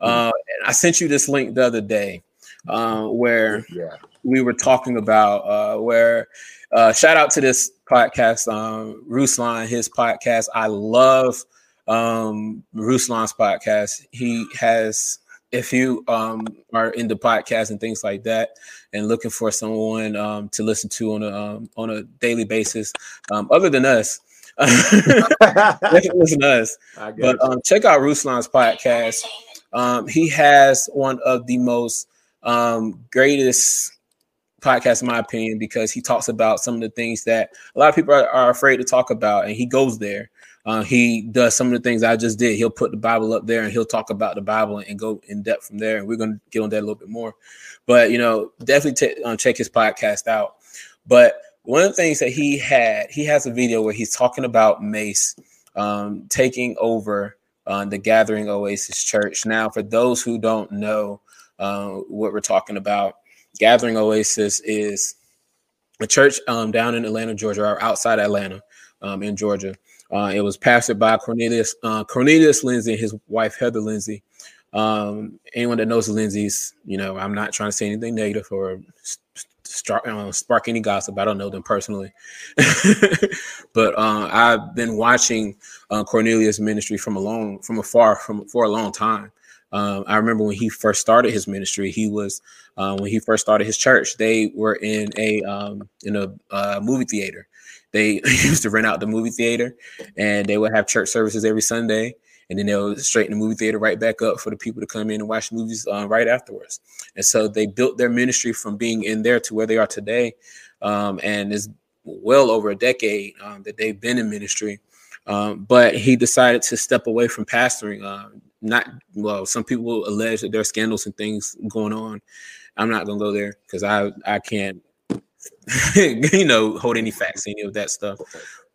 Mm-hmm. Uh, and I sent you this link the other day uh, where yeah. we were talking about uh, where uh, shout out to this podcast, um, Ruslan, his podcast. I love um, Ruslan's podcast. He has, if you um, are into podcasts and things like that, and looking for someone um, to listen to on a um, on a daily basis, um, other than us, listen to us. But um, check out Ruslan's podcast. Um, he has one of the most um, greatest podcasts, in my opinion, because he talks about some of the things that a lot of people are, are afraid to talk about, and he goes there. Uh, he does some of the things I just did. He'll put the Bible up there and he'll talk about the Bible and go in depth from there. And we're going to get on that a little bit more. But, you know, definitely t- um, check his podcast out. But one of the things that he had, he has a video where he's talking about Mase um, taking over uh, the Gathering Oasis Church. Now, for those who don't know uh, what we're talking about, Gathering Oasis is a church um, down in Atlanta, Georgia, or outside Atlanta um, in Georgia. Uh, it was pastored by Cornelius uh, Cornelius Lindsay and his wife Heather Lindsay. Um, anyone that knows the Lindsays, you know, I'm not trying to say anything negative or start, uh, spark any gossip. I don't know them personally, but uh, I've been watching uh, Cornelius' ministry from a long, from afar, from for a long time. Um, I remember when he first started his ministry. He was uh, when he first started his church. They were in a um, in a uh, movie theater. They used to rent out the movie theater, and they would have church services every Sunday and then they'll straighten the movie theater right back up for the people to come in and watch movies uh, right afterwards. And so they built their ministry from being in there to where they are today, um, and it's well over a decade um, that they've been in ministry. Um, but he decided to step away from pastoring. Uh, not well, some people allege that there are scandals and things going on. I'm not gonna go there because I I can't you know hold any facts any of that stuff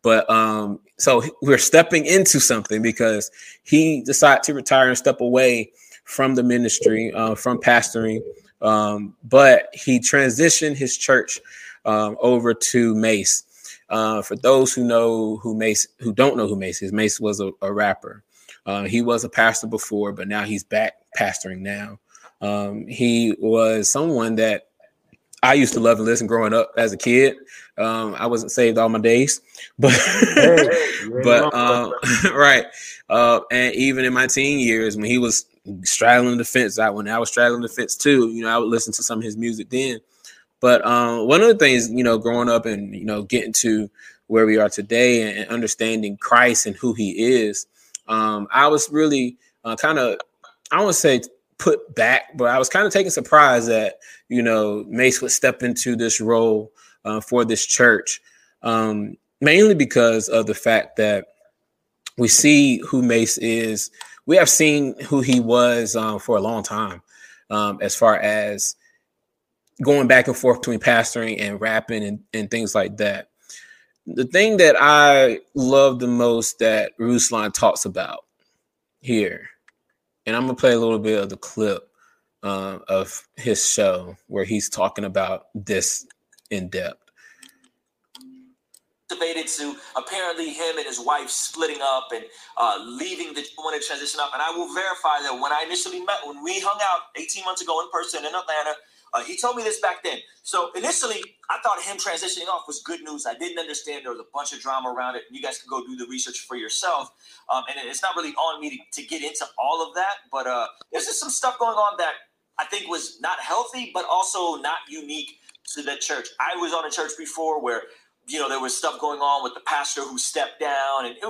but um, so we're stepping into something because he decided to retire and step away from the ministry, uh, from pastoring. Um, but he transitioned his church um, over to Mase. Uh, for those who know who Mase, who don't know who Mase is, Mase was a, a rapper. Uh, he was a pastor before, but now he's back pastoring now. Um, he was someone that I used to love and listen growing up as a kid. Um, I wasn't saved all my days, but but um, right. Uh, and even in my teen years, when he was straddling the fence, I when I was straddling the fence too, you know, I would listen to some of his music then. But um, one of the things, you know, growing up and you know, getting to where we are today and understanding Christ and who He is, um, I was really uh, kind of, I want to say, put back, but I was kind of taken surprise that you know Mase would step into this role uh, for this church, um, mainly because of the fact that we see who Mase is. We have seen who he was um, for a long time, um, as far as going back and forth between pastoring and rapping and, and things like that. The thing that I love the most that Ruslan talks about here, and I'm gonna play a little bit of the clip uh, of his show where he's talking about this in depth. Debated to apparently him and his wife splitting up and uh, leaving the want to transition up. And I will verify that when I initially met, when we hung out 18 months ago in person in Atlanta, uh, he told me this back then. So initially, I thought him transitioning off was good news. I didn't understand there was a bunch of drama around it. You guys can go do the research for yourself. Um, and it's not really on me to, to, get into all of that, but uh, there's just some stuff going on that I think was not healthy, but also not unique to the church. I was on a church before where you know there was stuff going on with the pastor who stepped down, and it,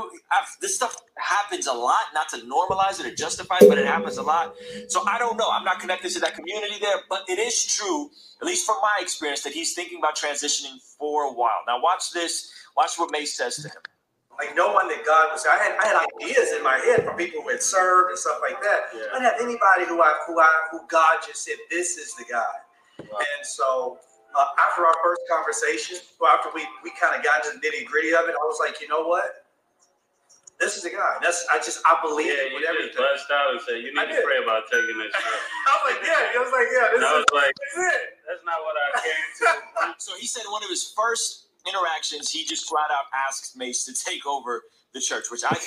this stuff happens a lot. Not to normalize it or justify it, but it happens a lot. So I don't know. I'm not connected to that community there, but it is true, at least from my experience, that he's thinking about transitioning for a while. Now watch this. Watch what Mase says to him like no one that God was. I had I had ideas in my head from people who had served and stuff like that. Yeah. I didn't have anybody who I who I who God just said this is the guy. Wow. And so uh, after our first conversation, well, after we we kind of got into the nitty gritty of it, I was like, you know what? This is a guy. That's I just I believe yeah, with everything. Just bust out and say you need to pray about taking this. I was like, yeah. I was like, yeah. This I was is, like, this is That's not what I came to. so he said one of his first interactions, he just flat out asked Mase to take over the church, which I.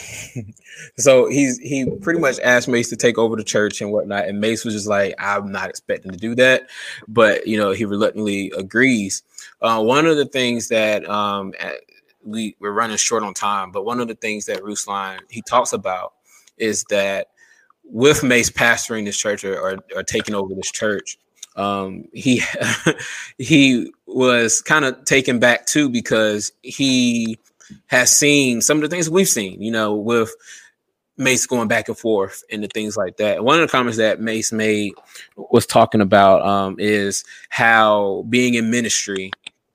so he's he pretty much asked Mase to take over the church and whatnot, and Mase was just like, "I'm not expecting to do that," but you know he reluctantly agrees. Uh, one of the things that um, we we're running short on time, but one of the things that Ruslan he talks about is that with Mase pastoring this church or, or, or taking over this church, um, he he was kind of taken back too because he has seen some of the things we've seen, you know, with Mase going back and forth and the things like that. One of the comments that Mase made was talking about um, is how being in ministry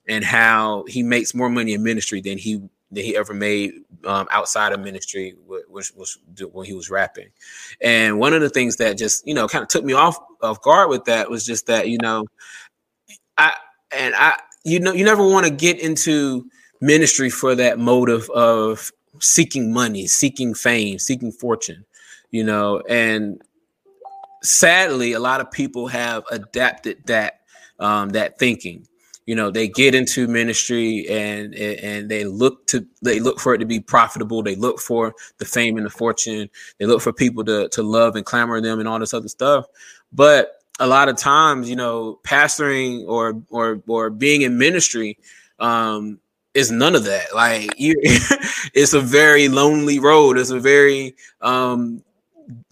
and how he makes more money in ministry than he than he ever made um, outside of ministry, which was when he was rapping. And one of the things that just you know kind of took me off off guard with that was just that you know, I and I you know you never want to get into ministry for that motive of seeking money, seeking fame, seeking fortune, you know, and sadly, a lot of people have adapted that um, that thinking. You know, they get into ministry and and they look to they look for it to be profitable. They look for the fame and the fortune. They look for people to to love and clamor them and all this other stuff. But a lot of times, you know, pastoring or or or being in ministry um, is none of that. Like you, it's a very lonely road. It's a very um,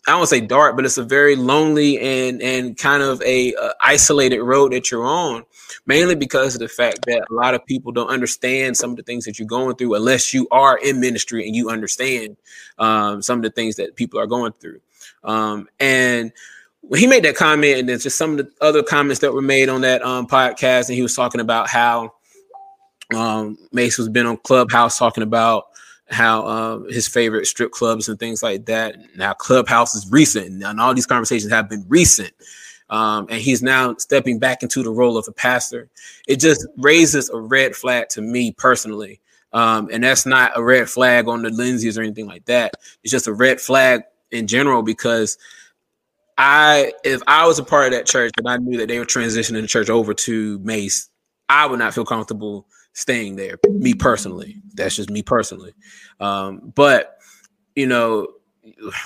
I don't say dark, but it's a very lonely and and kind of a, a, isolated road that you're on, mainly because of the fact that a lot of people don't understand some of the things that you're going through unless you are in ministry and you understand um, some of the things that people are going through. Um, and he made that comment, and then just some of the other comments that were made on that um, podcast, and he was talking about how um, Mase has been on Clubhouse talking about how uh, his favorite strip clubs and things like that. Now Clubhouse is recent, and all these conversations have been recent. Um, and he's now stepping back into the role of a pastor. It just raises a red flag to me personally. Um, and that's not a red flag on the Lindsay's or anything like that. It's just a red flag in general because I, if I was a part of that church and I knew that they were transitioning the church over to Mase, I would not feel comfortable staying there. Me personally, that's just me personally. Um, but you know,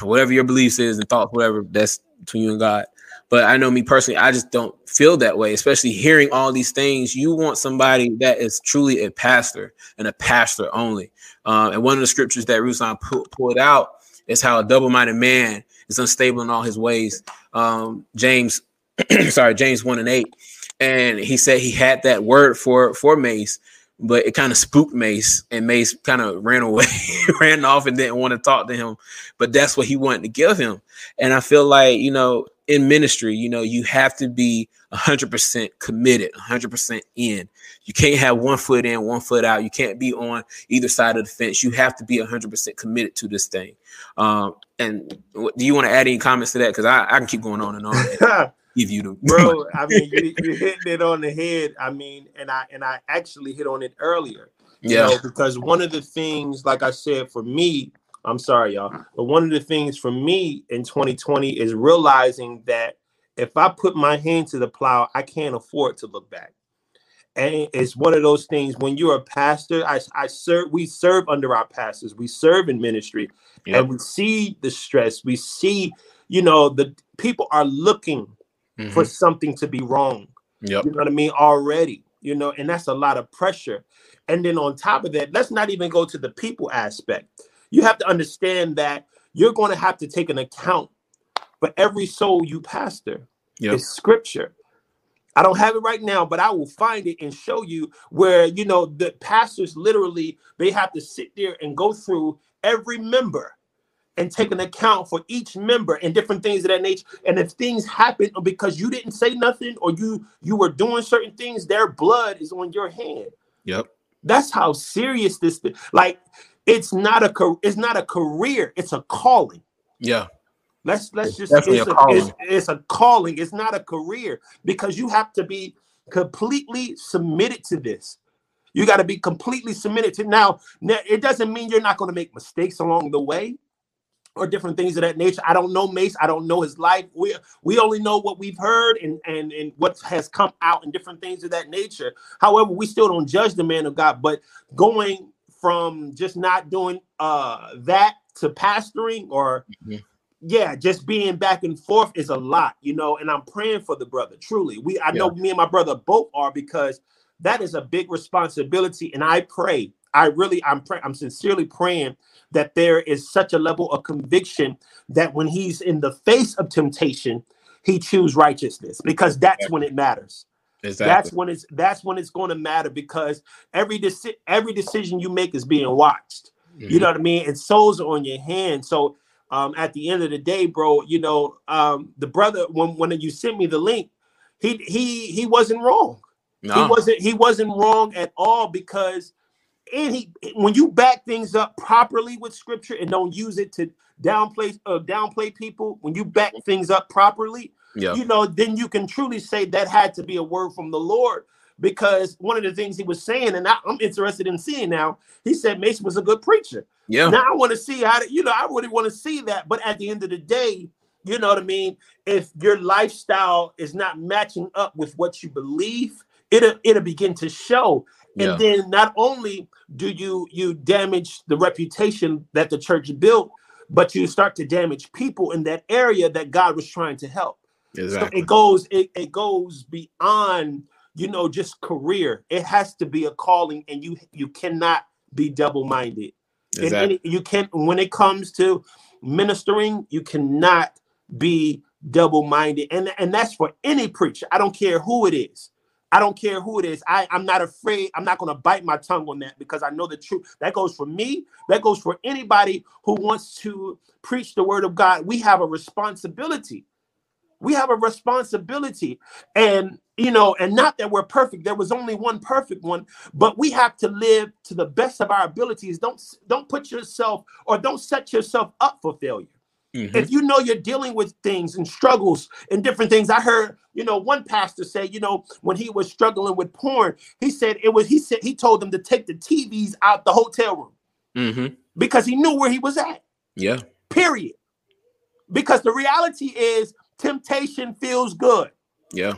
whatever your beliefs is and thoughts, whatever, that's between you and God. But I know me personally, I just don't feel that way, especially hearing all these things. You want somebody that is truly a pastor and a pastor only. Um, and one of the scriptures that Ruslan pu- pulled out is how a double minded man is unstable in all his ways. Um, James, sorry, James 1 and 8. And he said he had that word for for Mase but it kind of spooked Mase, and Mase kind of ran away, ran off, and didn't want to talk to him. But that's what he wanted to give him. And I feel like you know, in ministry, you know, you have to be hundred percent committed, hundred percent in. You can't have one foot in, one foot out. You can't be on either side of the fence. You have to be hundred percent committed to this thing. Um, and do you want to add any comments to that? Because I, I can keep going on and on. give you the bro. I mean, you, you hitting it on the head. I mean, and I and I actually hit on it earlier. yeah, know, because one of the things, like I said, for me, I'm sorry, y'all, but one of the things for me in 2020 is realizing that if I put my hand to the plow, I can't afford to look back. And it's one of those things when you're a pastor, I, I serve, we serve under our pastors, we serve in ministry, yep. and we see the stress, we see, you know, the people are looking mm-hmm. for something to be wrong. Yep. You know what I mean? Already, you know, and that's a lot of pressure. And then on top of that, let's not even go to the people aspect. You have to understand that you're going to have to take an account for every soul you pastor. Yep. It's scripture. I don't have it right now, but I will find it and show you where you know the pastors literally they have to sit there and go through every member and take an account for each member and different things of that nature. And if things happen because you didn't say nothing or you you were doing certain things, their blood is on your hand. Yep. That's how serious this thing. Like it's not a it's not a career, it's a calling. Yeah. Let's let's it's just it's a, a it's, it's a calling. It's not a career because you have to be completely submitted to this. You got to be completely submitted to now. Now it doesn't mean you're not going to make mistakes along the way or different things of that nature. I don't know Mase. I don't know his life. We we only know what we've heard and and and what has come out and different things of that nature. However, we still don't judge the man of God. But going from just not doing uh that to pastoring or mm-hmm. yeah, just being back and forth is a lot, you know. And I'm praying for the brother. Truly, we I know me and my brother both are because that is a big responsibility. And I pray, I really, I'm praying, I'm sincerely praying that there is such a level of conviction that when he's in the face of temptation, he choose righteousness because that's when it matters. Exactly. That's when it's that's when it's going to matter because every deci- every decision you make is being watched. Mm-hmm. You know what I mean? And souls are on your hands. So um, at the end of the day, bro, you know, um, the brother when when you sent me the link, he he he wasn't wrong. No. He wasn't he wasn't wrong at all because and he when you back things up properly with scripture and don't use it to downplay uh, downplay people, when you back things up properly, yeah. you know, then you can truly say that had to be a word from the Lord. Because one of the things he was saying, and I, am interested in seeing now, he said Mason was a good preacher. Yeah. Now I want to see how to, you know, I really want to see that. But at the end of the day, you know what I mean? If your lifestyle is not matching up with what you believe, it'll it'll begin to show. And yeah. then not only do you you damage the reputation that the church built, but you start to damage people in that area that God was trying to help. Exactly. So it goes it, it goes beyond you know just career. It has to be a calling, and you you cannot be double minded. Exactly. And you can't when it comes to ministering, you cannot be double minded, and and that's for any preacher. I don't care who it is. I don't care who it is. I, I'm not afraid. I'm not going to bite my tongue on that because I know the truth. That goes for me. That goes for anybody who wants to preach the word of God. We have a responsibility. We have a responsibility. And, you know, and not that we're perfect. There was only one perfect one, but we have to live to the best of our abilities. Don't don't put yourself or don't set yourself up for failure. Mm-hmm. If you know you're dealing with things and struggles and different things, I heard, you know, one pastor say, you know, when he was struggling with porn, he said it was, he said, he told them to take the TVs out the hotel room mm-hmm. because he knew where he was at. Yeah. Period. Because the reality is temptation feels good. Yeah.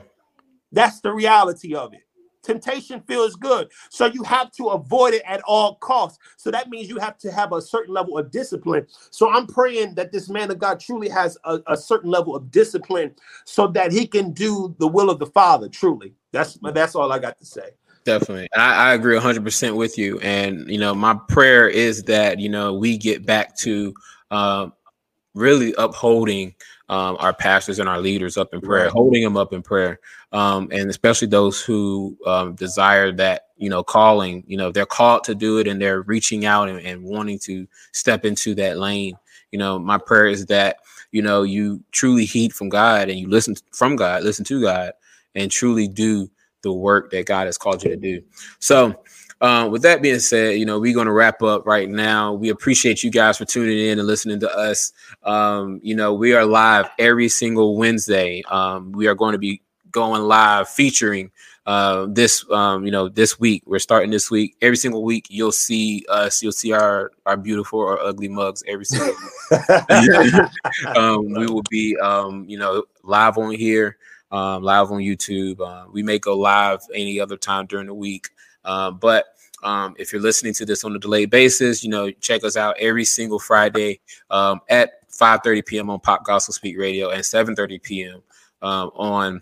That's the reality of it. Temptation feels good. So you have to avoid it at all costs. So that means you have to have a certain level of discipline. So I'm praying that this man of God truly has a, a certain level of discipline so that he can do the will of the Father truly. That's that's all I got to say. Definitely. I, I agree 100% with you. And, you know, my prayer is that, you know, we get back to um, really upholding um, our pastors and our leaders up in prayer, right. holding them up in prayer, um, and especially those who um, desire that you know calling. You know, they're called to do it, and they're reaching out and, and wanting to step into that lane. You know, my prayer is that you know you truly heed from God and you listen from God, listen to God, and truly do the work that God has called you to do. So uh, with that being said, you know, we're going to wrap up right now. We appreciate you guys for tuning in and listening to us. Um, you know, we are live every single Wednesday. Um, we are going to be going live featuring uh, this, um, you know, this week. We're starting this week. Every single week, you'll see us. You'll see our our beautiful or ugly mugs every single week. um, we will be, um, you know, live on here, um, live on YouTube. Uh, we may go live any other time during the week. Uh, but um, if you're listening to this on a delayed basis, you know, check us out every single Friday um, at 5:30 p.m. on Pop Gospel Speak Radio and 7:30 p.m. Um, on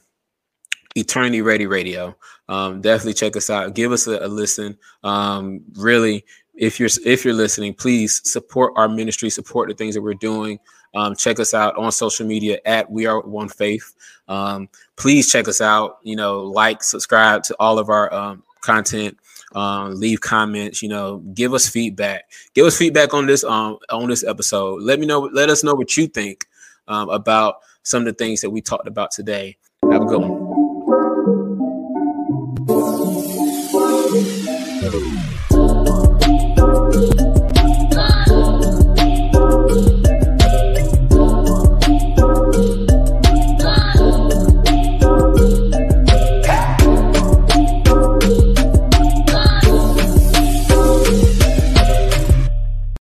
Eternity Ready Radio. Um, definitely check us out. Give us a, a listen. Um, really, if you're if you're listening, please support our ministry, support the things that we're doing. Um, check us out on social media at We Are One Faith. Um, please check us out. You know, like, subscribe to all of our um, content. Um, leave comments. You know, give us feedback. Give us feedback on this um on this episode. Let me know. Let us know what you think um, about some of the things that we talked about today. Have a good one.